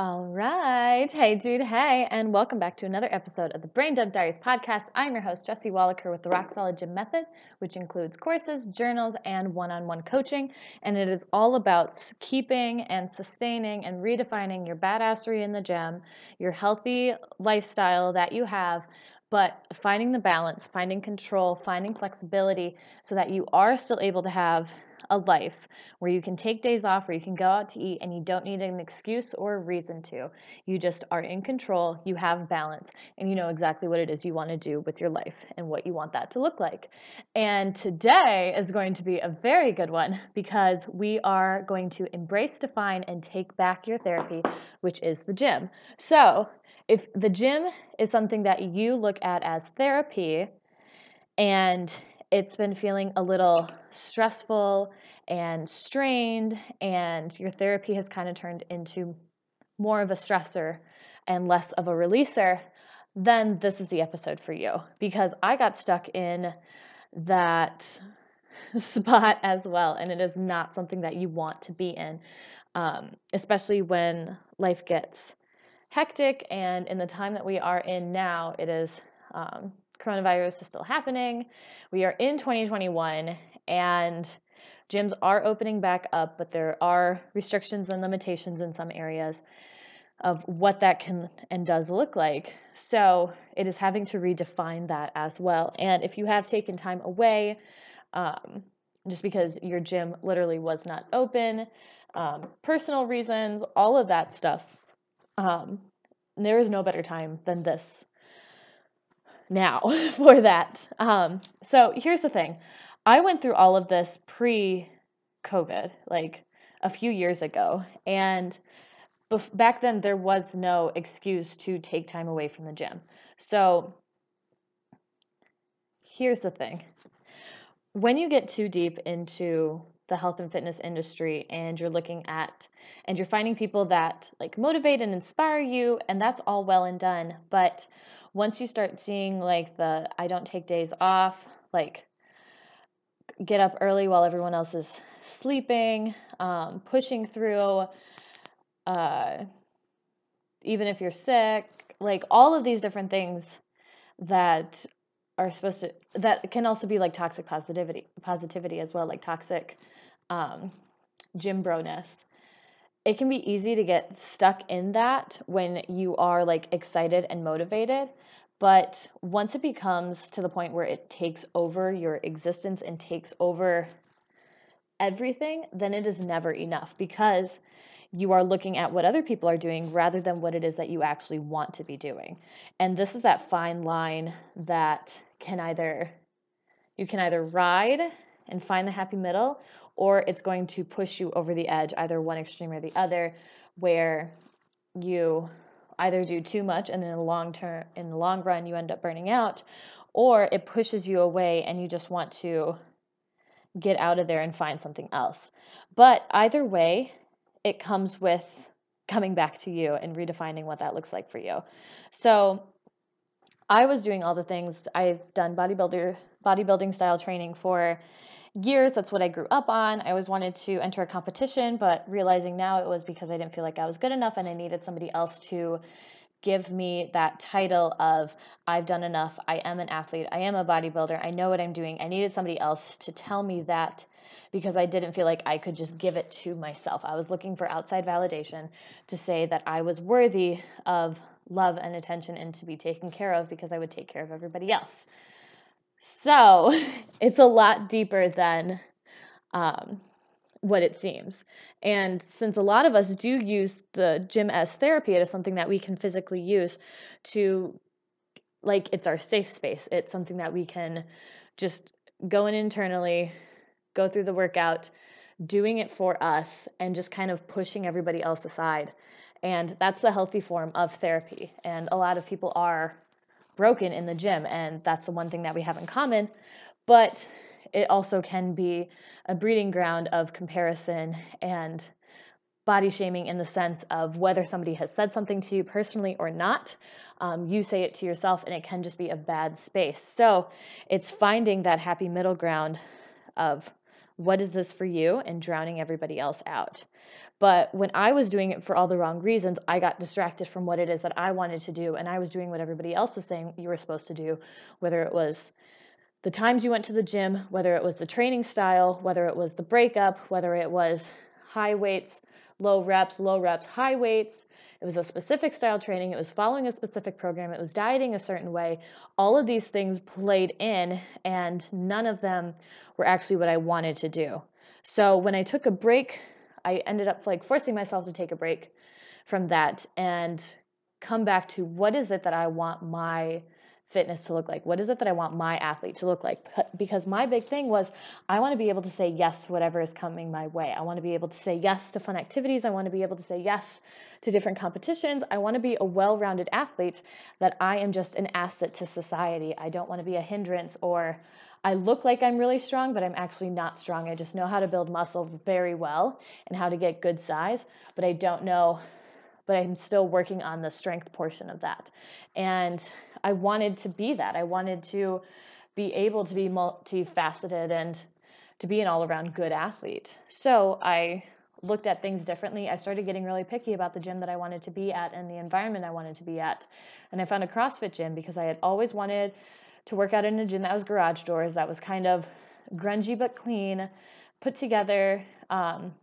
All right. Hey, dude. Hey, and welcome back to another episode of the Brain Dump Diaries podcast. I'm your host, Jessie Wallacher with the Rock Solid Gym Method, which includes courses, journals, and one on one coaching. And it is all about keeping and sustaining and redefining your badassery in the gym, your healthy lifestyle that you have, but finding the balance, finding control, finding flexibility so that you are still able to have a life where you can take days off, where you can go out to eat, and you don't need an excuse or a reason to. You just are in control, you have balance, and you know exactly what it is you want to do with your life and what you want that to look like. And today is going to be a very good one because we are going to embrace, define, and take back your therapy, which is the gym. So, if the gym is something that you look at as therapy and it's been feeling a little stressful and strained, and your therapy has kind of turned into more of a stressor and less of a releaser, then this is the episode for you because I got stuck in that spot as well, and it is not something that you want to be in, um, especially when life gets hectic. And in the time that we are in now, it is um, coronavirus is still happening. We are in 2021 and gyms are opening back up, but there are restrictions and limitations in some areas of what that can and does look like. So it is having to redefine that as well. And if you have taken time away, um, just because your gym literally was not open, um, personal reasons, all of that stuff, um, there is no better time than this now for that. Um, so here's the thing I went through all of this pre COVID, like a few years ago. And bef- back then, there was no excuse to take time away from the gym. So here's the thing when you get too deep into the health and fitness industry and you're looking at and you're finding people that like motivate and inspire you and that's all well and done. But once you start seeing like the I don't take days off like get up early while everyone else is sleeping um, pushing through uh, even if you're sick like all of these different things that are supposed to that can also be like toxic positivity positivity as well like toxic um, gym broness it can be easy to get stuck in that when you are like excited and motivated. But once it becomes to the point where it takes over your existence and takes over everything then it is never enough because you are looking at what other people are doing rather than what it is that you actually want to be doing. And this is that fine line that can either you can either ride and find the happy middle, or it's going to push you over the edge, either one extreme or the other, where you either do too much and in the long term in the long run you end up burning out or it pushes you away and you just want to get out of there and find something else. But either way it comes with coming back to you and redefining what that looks like for you. So i was doing all the things i've done bodybuilder bodybuilding style training for years. That's what I grew up on. I always wanted to enter a competition, but realizing now it was because I didn't feel like I was good enough and I needed somebody else to give me that title of I've done enough. I am an athlete. I am a bodybuilder. I know what I'm doing. I needed somebody else to tell me that because I didn't feel like I could just give it to myself. I was looking for outside validation to say that I was worthy of love and attention and to be taken care of because I would take care of everybody else. So it's a lot deeper than um, what it seems. And since a lot of us do use the gym as therapy, it is something that we can physically use to, like, it's our safe space. It's something that we can just go in internally, go through the workout, doing it for us, and just kind of pushing everybody else aside. And that's the healthy form of therapy. And a lot of people are broken in the gym. And that's the one thing that we have in common. But it also can be a breeding ground of comparison and body shaming in the sense of whether somebody has said something to you personally or not. Um, you say it to yourself, and it can just be a bad space. So it's finding that happy middle ground of what is this for you and drowning everybody else out. But when I was doing it for all the wrong reasons, I got distracted from what it is that I wanted to do. And I was doing what everybody else was saying you were supposed to do, whether it was the times you went to the gym, whether it was the training style, whether it was the breakup, whether it was high weights, low reps, low reps, high weights. It was a specific style training. It was following a specific program. It was dieting a certain way. All of these things played in, and none of them were actually what I wanted to do. So when I took a break, I ended up like forcing myself to take a break from that and come back to what is it that I want my fitness to look like? What is it that I want my athlete to look like? Because my big thing was I want to be able to say yes to whatever is coming my way. I want to be able to say yes to fun activities. I want to be able to say yes to different competitions. I want to be a well rounded athlete that I am just an asset to society. I don't want to be a hindrance or I look like I'm really strong, but I'm actually not strong. I just know how to build muscle very well and how to get good size, but I don't know but I'm still working on the strength portion of that. And I wanted to be that. I wanted to be able to be multifaceted and to be an all around good athlete. So I looked at things differently. I started getting really picky about the gym that I wanted to be at and the environment I wanted to be at. And I found a CrossFit gym because I had always wanted to work out in a gym that was garage doors, that was kind of grungy but clean, put together. Um,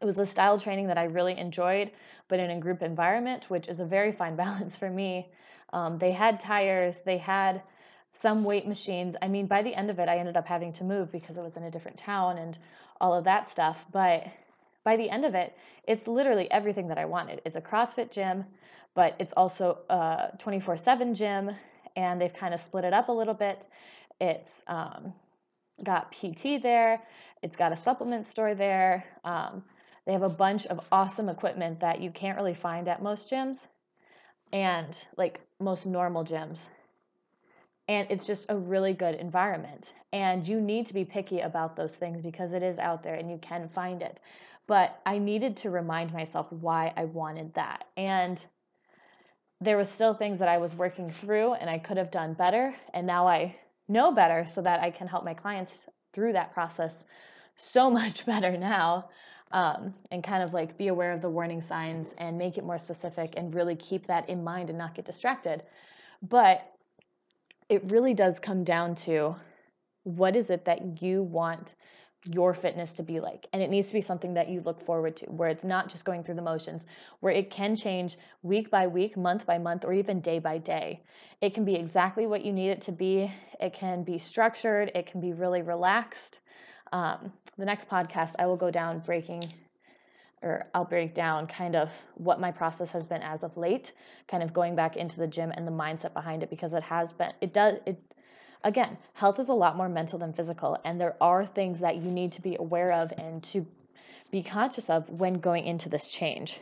it was a style training that I really enjoyed, but in a group environment, which is a very fine balance for me. Um, they had tires, they had some weight machines. I mean, by the end of it, I ended up having to move because it was in a different town and all of that stuff. But by the end of it, it's literally everything that I wanted. It's a CrossFit gym, but it's also a 24 7 gym, and they've kind of split it up a little bit. It's um, got PT there, it's got a supplement store there. Um, they have a bunch of awesome equipment that you can't really find at most gyms and like most normal gyms. And it's just a really good environment. And you need to be picky about those things because it is out there and you can find it. But I needed to remind myself why I wanted that. And there was still things that I was working through and I could have done better. And now I know better so that I can help my clients through that process so much better now um, and kind of like be aware of the warning signs and make it more specific and really keep that in mind and not get distracted. But it really does come down to what is it that you want your fitness to be like. And it needs to be something that you look forward to, where it's not just going through the motions, where it can change week by week, month by month, or even day by day. It can be exactly what you need it to be. It can be structured, it can be really relaxed. Um, the next podcast, I will go down breaking, or I'll break down kind of what my process has been as of late, kind of going back into the gym and the mindset behind it because it has been, it does, it, again, health is a lot more mental than physical, and there are things that you need to be aware of and to be conscious of when going into this change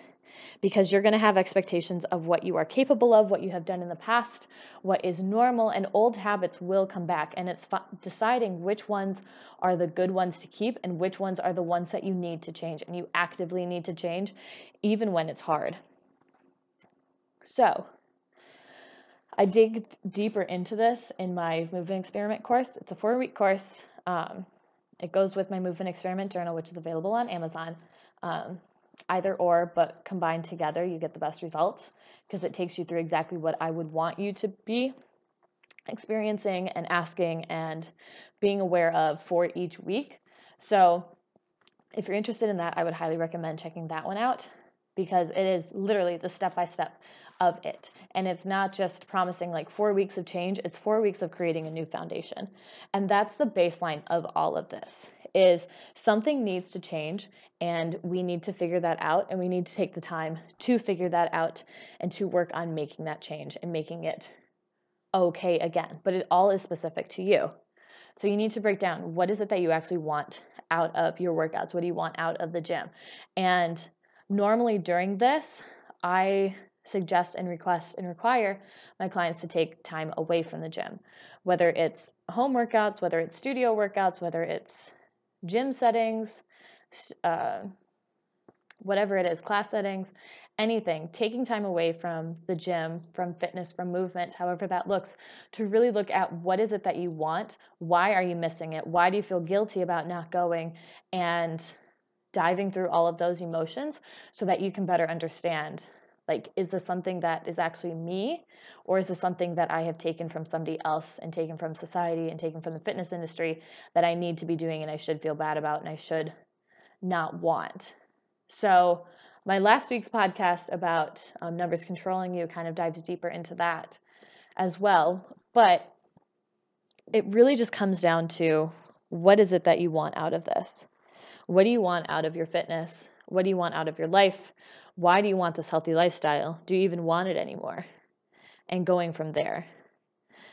because you're going to have expectations of what you are capable of, what you have done in the past, what is normal, and old habits will come back. And it's deciding which ones are the good ones to keep and which ones are the ones that you need to change and you actively need to change, even when it's hard. So, I dig deeper into this in my movement experiment course. It's a four week course. Um, it goes with my movement experiment journal, which is available on Amazon. Um, either or, but combined together, you get the best results because it takes you through exactly what I would want you to be experiencing and asking and being aware of for each week. So, if you're interested in that, I would highly recommend checking that one out because it is literally the step by step of it. And it's not just promising like four weeks of change, it's four weeks of creating a new foundation. And that's the baseline of all of this is something needs to change and we need to figure that out and we need to take the time to figure that out and to work on making that change and making it okay again. But it all is specific to you. So you need to break down what is it that you actually want out of your workouts? What do you want out of the gym? And normally during this, I suggest and request and require my clients to take time away from the gym, whether it's home workouts, whether it's studio workouts, whether it's gym settings, uh, whatever it is, class settings, anything, taking time away from the gym, from fitness, from movement, however that looks, to really look at what is it that you want? Why are you missing it? Why do you feel guilty about not going? And diving through all of those emotions so that you can better understand like is this something that is actually me? Or is this something that i have taken from somebody else and taken from society and taken from the fitness industry that i need to be doing and i should feel bad about and i should not want? So my last week's podcast about um, numbers controlling you kind of dives deeper into that as well. But it really just comes down to what is it that you want out of this? What do you want out of your fitness what do you want out of your life? Why do you want this healthy lifestyle? Do you even want it anymore? And going from there.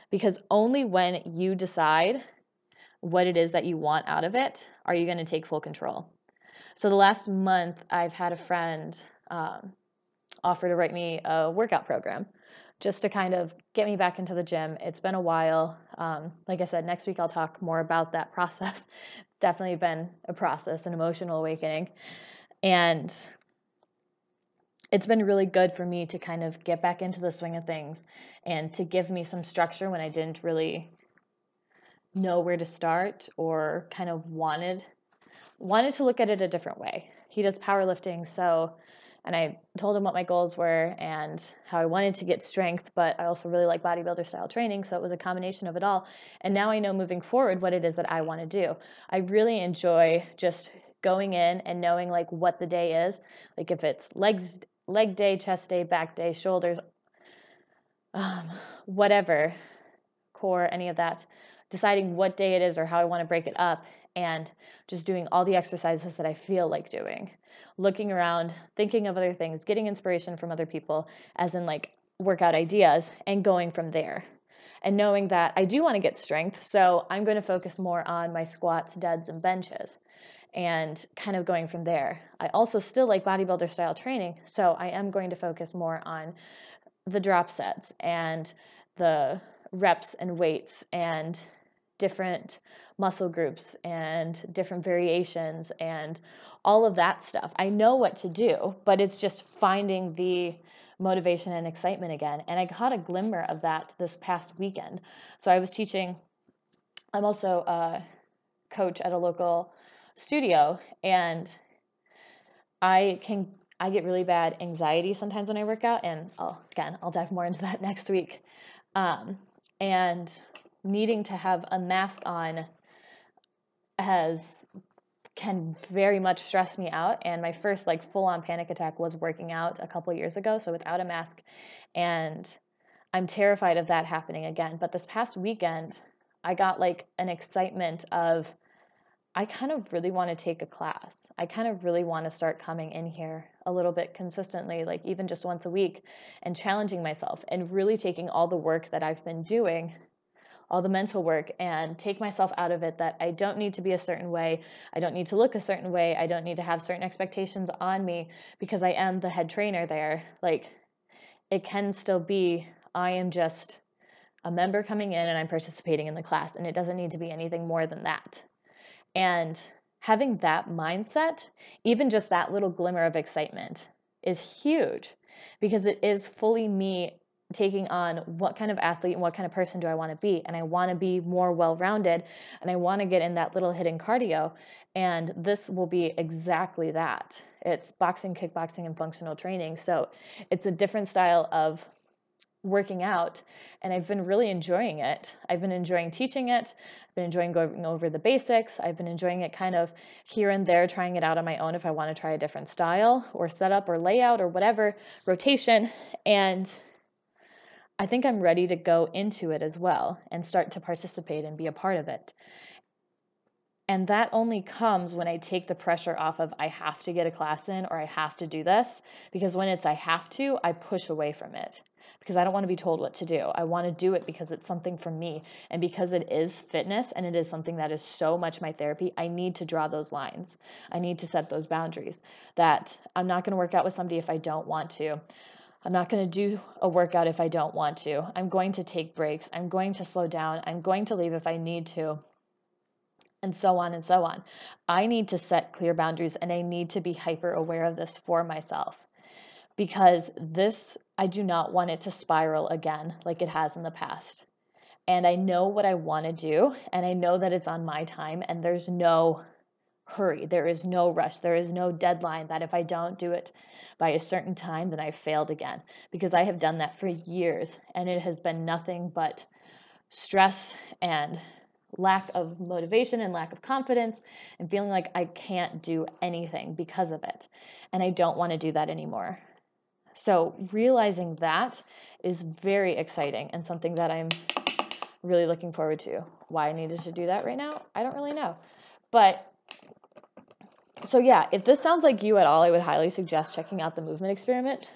Because only when you decide what it is that you want out of it are you going to take full control. So, the last month, I've had a friend um, offer to write me a workout program just to kind of get me back into the gym. It's been a while. Um, like I said, next week I'll talk more about that process. Definitely been a process, an emotional awakening. And it's been really good for me to kind of get back into the swing of things and to give me some structure when I didn't really know where to start or kind of wanted wanted to look at it a different way. He does powerlifting, so and I told him what my goals were and how I wanted to get strength, but I also really like bodybuilder style training, so it was a combination of it all. And now I know moving forward what it is that I want to do. I really enjoy just going in and knowing like what the day is like if it's legs leg day chest day back day shoulders um, whatever core any of that deciding what day it is or how i want to break it up and just doing all the exercises that i feel like doing. Looking around thinking of other things getting inspiration from other people as in like workout ideas and going from there. And knowing that I do want to get strength, so I'm going to focus more on my squats, deads, and benches and kind of going from there. I also still like bodybuilder style training, so I am going to focus more on the drop sets and the reps and weights and different muscle groups and different variations and all of that stuff. I know what to do, but it's just finding the motivation and excitement again. And I got a glimmer of that this past weekend. So I was teaching, I'm also a coach at a local studio and I can I get really bad anxiety sometimes when I work out and I'll again I'll dive more into that next week. Um, and needing to have a mask on has can very much stress me out and my first like full on panic attack was working out a couple years ago so without a mask and I'm terrified of that happening again but this past weekend I got like an excitement of I kind of really want to take a class. I kind of really want to start coming in here a little bit consistently, like even just once a week, and challenging myself and really taking all the work that I've been doing, all the mental work, and take myself out of it that I don't need to be a certain way. I don't need to look a certain way. I don't need to have certain expectations on me because I am the head trainer there. Like it can still be, I am just a member coming in and I'm participating in the class, and it doesn't need to be anything more than that. And having that mindset, even just that little glimmer of excitement, is huge because it is fully me taking on what kind of athlete and what kind of person do I want to be. And I want to be more well rounded and I want to get in that little hidden cardio. And this will be exactly that. It's boxing, kickboxing, and functional training. So it's a different style of working out and I've been really enjoying it. I've been enjoying teaching it. I've been enjoying going over the basics. I've been enjoying it kind of here and there, trying it out on my own if I want to try a different style or setup or layout or whatever, rotation. And I think I'm ready to go into it as well and start to participate and be a part of it. And that only comes when I take the pressure off of I have to get a class in or I have to do this. Because when it's I have to, I push away from it because I don't want to be told what to do. I want to do it because it's something for me. And because it is fitness and it is something that is so much my therapy, I need to draw those lines. I need to set those boundaries that I'm not going to work out with somebody if I don't want to. I'm not going to do a workout if I don't want to. I'm going to take breaks. I'm going to slow down. I'm going to leave if I need to. and so on and so on. I need to set clear boundaries and I need to be hyper aware of this for myself because this, I do not want it to spiral again like it has in the past. And I know what I want to do and I know that it's on my time and there's no hurry. There is no rush. There is no deadline that if I don't do it by a certain time, then I failed again. Because I have done that for years and it has been nothing but stress and lack of motivation and lack of confidence and feeling like I can't do anything because of it. And I don't want to do that anymore. So, realizing that is very exciting and something that I'm really looking forward to. Why I needed to do that right now, I don't really know. But so yeah, if this sounds like you at all, I would highly suggest checking out the movement experiment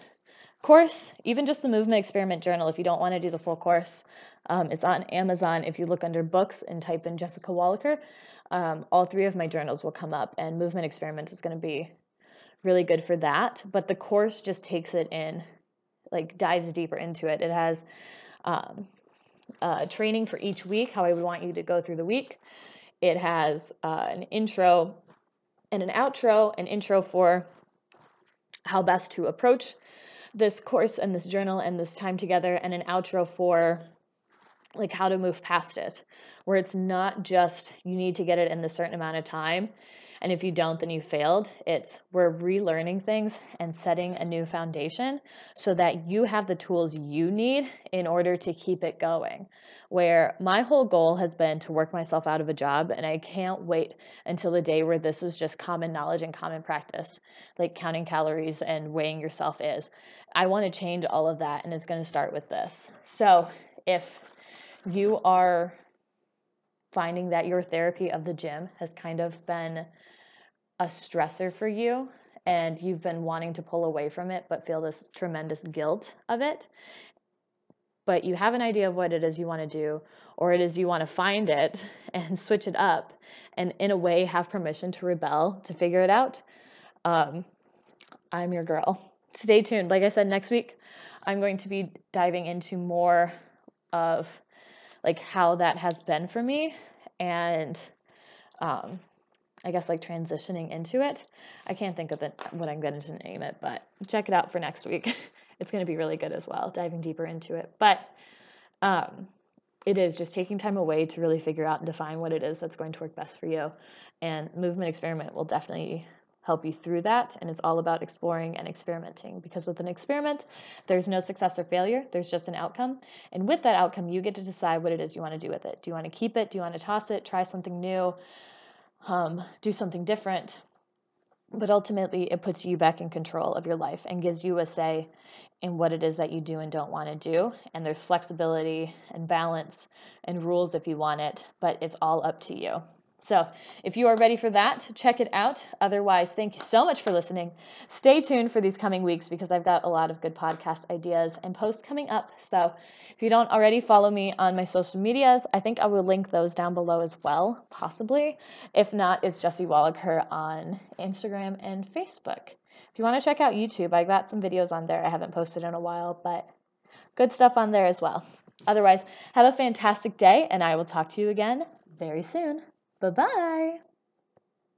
course, even just the movement experiment journal if you don't want to do the full course. Um, it's on Amazon. If you look under books and type in Jessica Wallacher, um, all three of my journals will come up, and movement experiment is going to be really good for that. But the course just takes it in, like dives deeper into it. It has um, uh, training for each week, how I would want you to go through the week. It has uh, an intro and an outro, an intro for how best to approach this course and this journal and this time together, and an outro for like how to move past it, where it's not just you need to get it in a certain amount of time. And if you don't, then you failed. It's we're relearning things and setting a new foundation so that you have the tools you need in order to keep it going where my whole goal has been to work myself out of a job and I can't wait until the day where this is just common knowledge and common practice like counting calories and weighing yourself is. I want to change all of that and it's going to start with this. So, if you are finding that your therapy of the gym has kind of been a stressor for you and you've been wanting to pull away from it but feel this tremendous guilt of it but you have an idea of what it is you want to do, or it is you want to find it and switch it up, and in a way have permission to rebel to figure it out, um, I'm your girl. Stay tuned. Like I said, next week I'm going to be diving into more of like how that has been for me and um, I guess like transitioning into it. I can't think of the, what I'm going to name it, but check it out for next week. it's going to be really good as well, diving deeper into it. But um, it is just taking time away to really figure out and define what it is that's going to work best for you. And movement experiment will definitely help you through that. And it's all about exploring and experimenting because with an experiment, there's no success or failure, there's just an outcome. And with that outcome, you get to decide what it is you want to do with it. Do you want to keep it? Do you want to toss it? Try something new? Um, do something different? But ultimately, it puts you back in control of your life and gives you a say in what it is that you do and don't want to do. And there's flexibility and balance and rules if you want it, but it's all up to you. So, if you are ready for that, check it out. Otherwise, thank you so much for listening. Stay tuned for these coming weeks because I've got a lot of good podcast ideas and posts coming up. So, if you don't already follow me on my social medias, I think I will link those down below as well, possibly. If not, it's Jessie Wallacher on Instagram and Facebook. If you want to check out YouTube, I got some videos on there I haven't posted in a while, but good stuff on there as well. Otherwise, have a fantastic day, and I will talk to you again very soon. Bye bye.